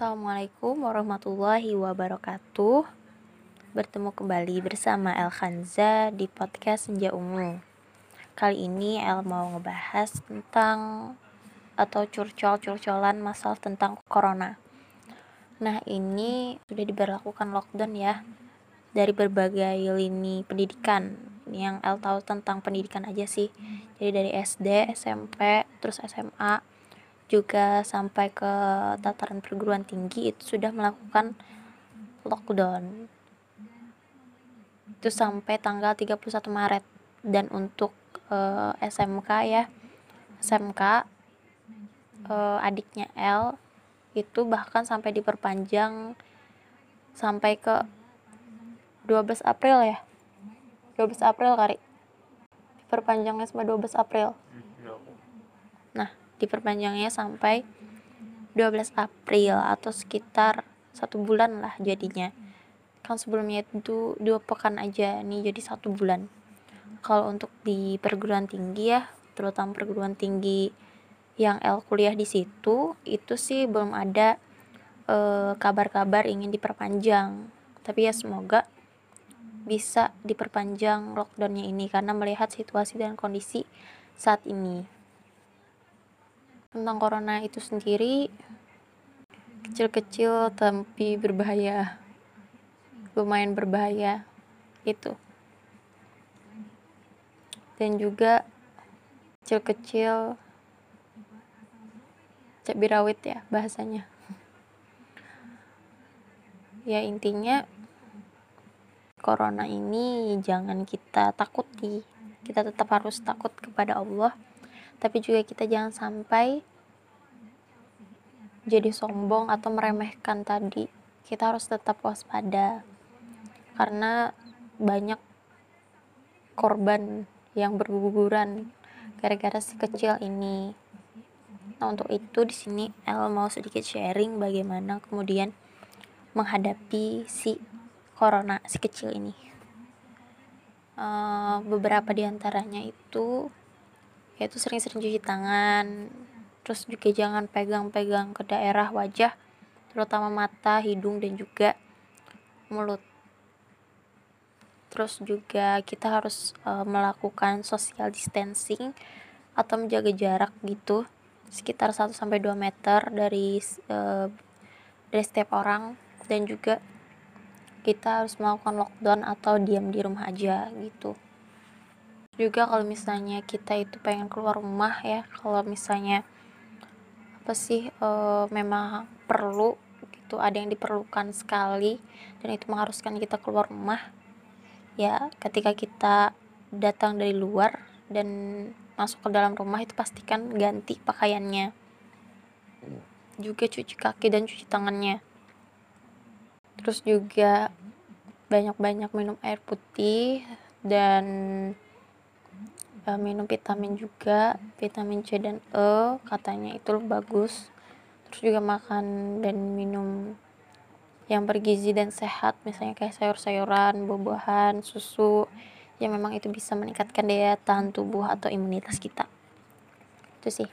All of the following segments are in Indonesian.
Assalamualaikum warahmatullahi wabarakatuh. Bertemu kembali bersama El Khanza di podcast Senja Ungu. Kali ini El mau ngebahas tentang Atau curcol-curcolan masalah tentang Corona. Nah ini sudah diberlakukan lockdown ya Dari berbagai lini pendidikan. Yang El tahu tentang pendidikan aja sih. Jadi dari SD, SMP, terus SMA juga sampai ke tataran perguruan tinggi itu sudah melakukan lockdown. Itu sampai tanggal 31 Maret. Dan untuk uh, eh, SMK ya SMK uh, eh, adiknya L itu bahkan sampai diperpanjang sampai ke 12 April ya. 12 April kali. Diperpanjangnya sampai 12 April. Nah diperpanjangnya sampai 12 April atau sekitar satu bulan lah jadinya. Kan sebelumnya itu dua pekan aja nih jadi satu bulan. Kalau untuk di perguruan tinggi ya terutama perguruan tinggi yang L kuliah di situ itu sih belum ada eh, kabar-kabar e, ingin diperpanjang. Tapi ya semoga bisa diperpanjang lockdownnya ini karena melihat situasi dan kondisi saat ini tentang corona itu sendiri kecil-kecil tapi berbahaya. Lumayan berbahaya itu. Dan juga kecil-kecil cabai rawit ya bahasanya. Ya intinya corona ini jangan kita takuti. Kita tetap harus takut kepada Allah tapi juga kita jangan sampai jadi sombong atau meremehkan tadi. Kita harus tetap waspada. Karena banyak korban yang berguguran gara-gara si kecil ini. Nah untuk itu di sini El mau sedikit sharing bagaimana kemudian menghadapi si corona si kecil ini. Uh, beberapa di antaranya itu yaitu sering-sering cuci tangan. Terus juga jangan pegang-pegang ke daerah wajah terutama mata hidung dan juga mulut. Terus juga kita harus uh, melakukan social distancing atau menjaga jarak gitu sekitar 1 sampai 2 meter dari uh, dari setiap orang. Dan juga kita harus melakukan lockdown atau diam di rumah aja gitu juga kalau misalnya kita itu pengen keluar rumah ya. Kalau misalnya apa sih e, memang perlu gitu ada yang diperlukan sekali dan itu mengharuskan kita keluar rumah ya ketika kita datang dari luar dan masuk ke dalam rumah itu pastikan ganti pakaiannya. Juga cuci kaki dan cuci tangannya. Terus juga banyak-banyak minum air putih dan uh, minum vitamin juga vitamin C dan E katanya itu bagus. Terus juga makan dan minum yang bergizi dan sehat misalnya kayak sayur-sayuran buah-buahan susu yang memang itu bisa meningkatkan daya tahan tubuh atau imunitas kita. Itu sih.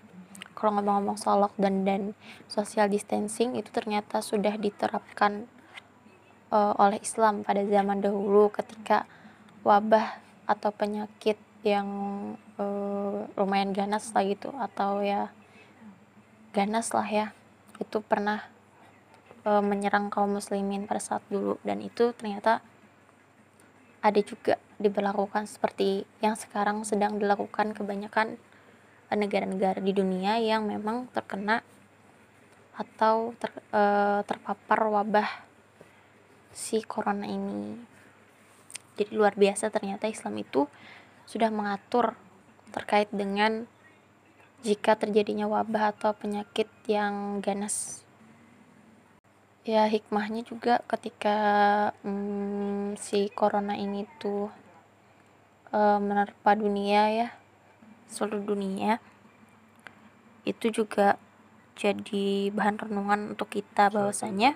Kalau ngomong-ngomong soal lockdown dan social distancing itu ternyata sudah diterapkan uh, oleh Islam pada zaman dahulu ketika wabah atau penyakit yang uh, lumayan ganas lah gitu atau ya ganas lah ya itu pernah uh, menyerang kaum muslimin pada saat dulu dan itu ternyata ada juga diberlakukan seperti yang sekarang sedang dilakukan kebanyakan negara-negara di dunia yang memang terkena atau ter, uh, terpapar wabah si corona ini. Jadi luar biasa ternyata Islam itu sudah mengatur terkait dengan jika terjadinya wabah atau penyakit yang ganas. Ya hikmahnya juga ketika hmm, si corona ini tuh e, menerpa dunia ya, seluruh dunia, itu juga jadi bahan renungan untuk kita bahwasanya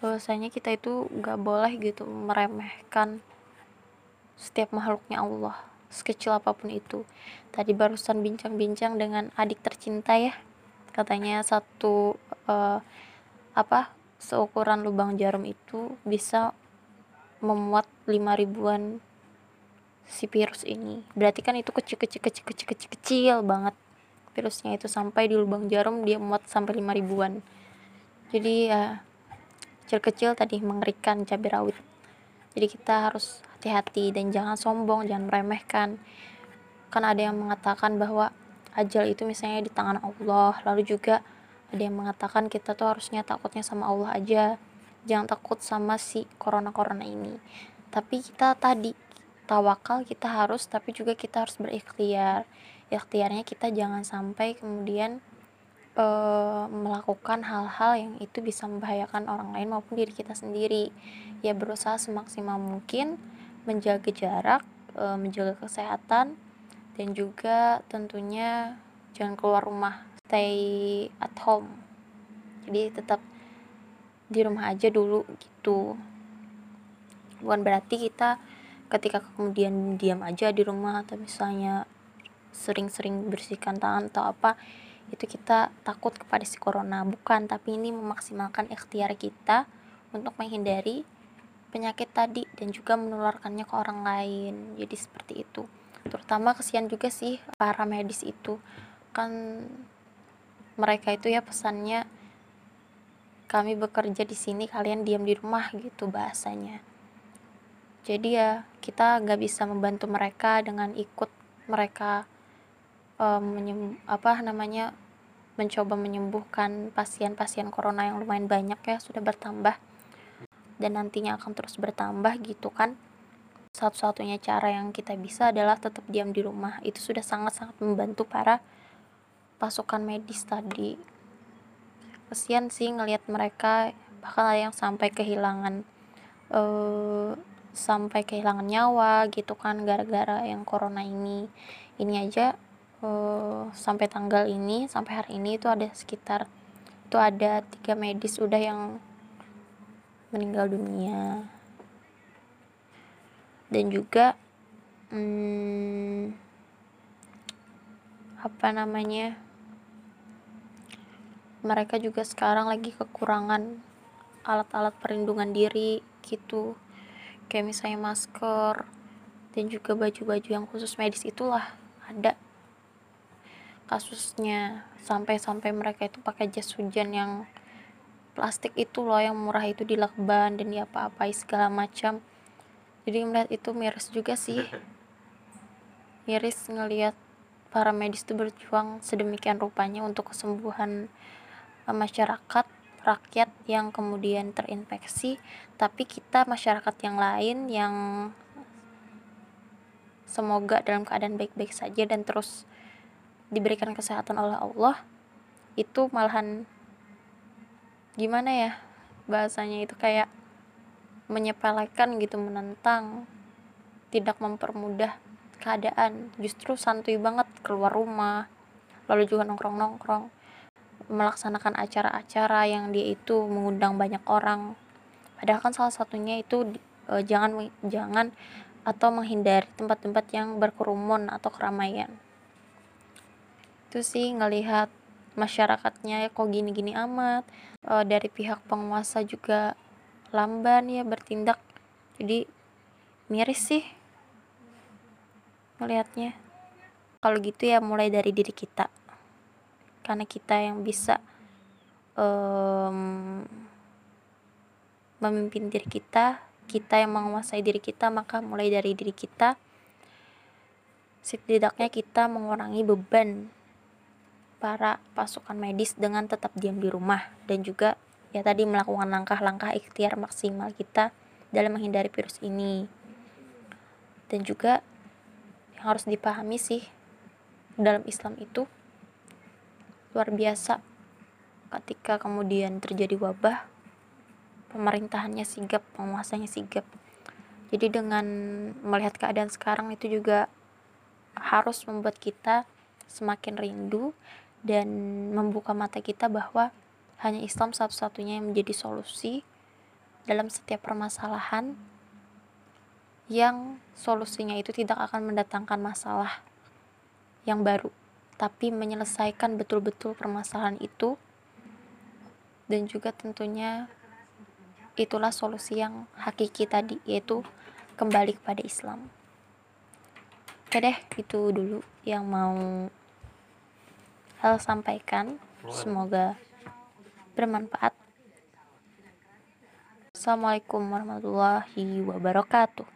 bahwasanya kita itu nggak boleh gitu meremehkan setiap makhluknya Allah sekecil apa pun itu. Tadi barusan bincang-bincang dengan adik tercinta ya. Katanya satu uh, apa seukuran lubang jarum itu bisa memuat lima ribuan si virus ini. Berarti kan itu kecil kecil kecil kecil kecil kecil banget virusnya itu. Sampai di lubang jarum dia muat sampai lima ribuan. Jadi ya kecil-kecil tadi mengerikan cabai rawit. Jadi kita harus hati-hati dan jangan sombong jangan meremehkan. Kan ada yang mengatakan bahwa ajal itu misalnya di tangan Allah lalu juga ada yang mengatakan kita tuh harusnya takutnya sama Allah aja. Jangan takut sama si corona-corona ini. Tapi kita tadi tawakal kita harus tapi juga kita harus berikhtiar. Ikhtiarnya kita jangan sampai kemudian e, melakukan hal-hal yang itu bisa membahayakan orang lain maupun diri kita sendiri. Ya berusaha semaksimal mungkin menjaga jarak e, menjaga kesehatan dan juga tentunya jangan keluar rumah stay at home. Jadi tetap di rumah aja dulu gitu. Bukan berarti kita ketika kemudian diam aja di rumah atau misalnya sering-sering bersihkan tangan atau apa itu kita takut kepada si corona. Bukan tapi ini memaksimalkan ikhtiar kita untuk menghindari penyakit tadi dan juga menularkannya ke orang lain. Jadi seperti itu. Terutama kesian juga sih para medis itu. Kan mereka itu ya pesannya kami bekerja di sini kalian diam di rumah gitu bahasanya. Jadi ya kita nggak bisa membantu mereka dengan ikut mereka um, menyem, apa namanya mencoba menyembuhkan pasien-pasien corona yang lumayan banyak ya sudah bertambah dan nantinya akan terus bertambah gitu kan. Satu-satunya cara yang kita bisa adalah tetap diam di rumah. Itu sudah sangat-sangat membantu para pasukan medis tadi. Kesian sih ngelihat mereka bahkan ada yang sampai kehilangan uh, sampai kehilangan nyawa gitu kan gara-gara yang corona ini. Ini aja uh, sampai tanggal ini sampai hari ini itu ada sekitar itu ada tiga medis udah yang meninggal dunia. Dan juga hmm, apa namanya mereka juga sekarang lagi kekurangan alat-alat perlindungan diri gitu. Kayak misalnya masker dan juga baju-baju yang khusus medis itulah ada kasusnya. Sampai-sampai mereka itu pakai jas hujan yang plastik itu loh yang murah itu di lakban dan di apa-apa segala macam. Jadi melihat itu miris juga sih. Miris ngelihat para medis itu berjuang sedemikian rupanya untuk kesembuhan eh, masyarakat rakyat yang kemudian terinfeksi. Tapi kita masyarakat yang lain yang semoga dalam keadaan baik-baik saja dan terus diberikan kesehatan oleh Allah itu malahan gimana ya bahasanya itu kayak menyepelekan gitu menentang tidak mempermudah keadaan. Justru santuy banget keluar rumah lalu juga nongkrong-nongkrong melaksanakan acara-acara yang dia itu mengundang banyak orang. Padahal kan salah satunya itu e, jangan jangan atau menghindari tempat-tempat yang berkerumun atau keramaian. Itu sih ngelihat masyarakatnya kok gini-gini amat. E, dari pihak penguasa juga lamban ya bertindak. Jadi miris sih melihatnya kalau gitu ya mulai dari diri kita. Karena kita yang bisa um, memimpin diri kita kita yang menguasai diri kita maka mulai dari diri kita. Setidaknya kita mengurangi beban para pasukan medis dengan tetap diam di rumah dan juga ya tadi melakukan langkah-langkah ikhtiar maksimal kita dalam menghindari virus ini. Dan juga yang harus dipahami sih dalam Islam itu luar biasa. Ketika kemudian terjadi wabah pemerintahannya sigap penguasanya sigap. Jadi dengan melihat keadaan sekarang itu juga harus membuat kita semakin rindu dan membuka mata kita bahwa hanya Islam satu-satunya yang menjadi solusi dalam setiap permasalahan yang solusinya itu tidak akan mendatangkan masalah yang baru tapi menyelesaikan betul-betul permasalahan itu. Dan juga tentunya itulah solusi yang hakiki tadi yaitu kembali kepada Islam. Oke deh itu dulu yang mau hal sampaikan semoga bermanfaat. Assalamualaikum warahmatullahi wabarakatuh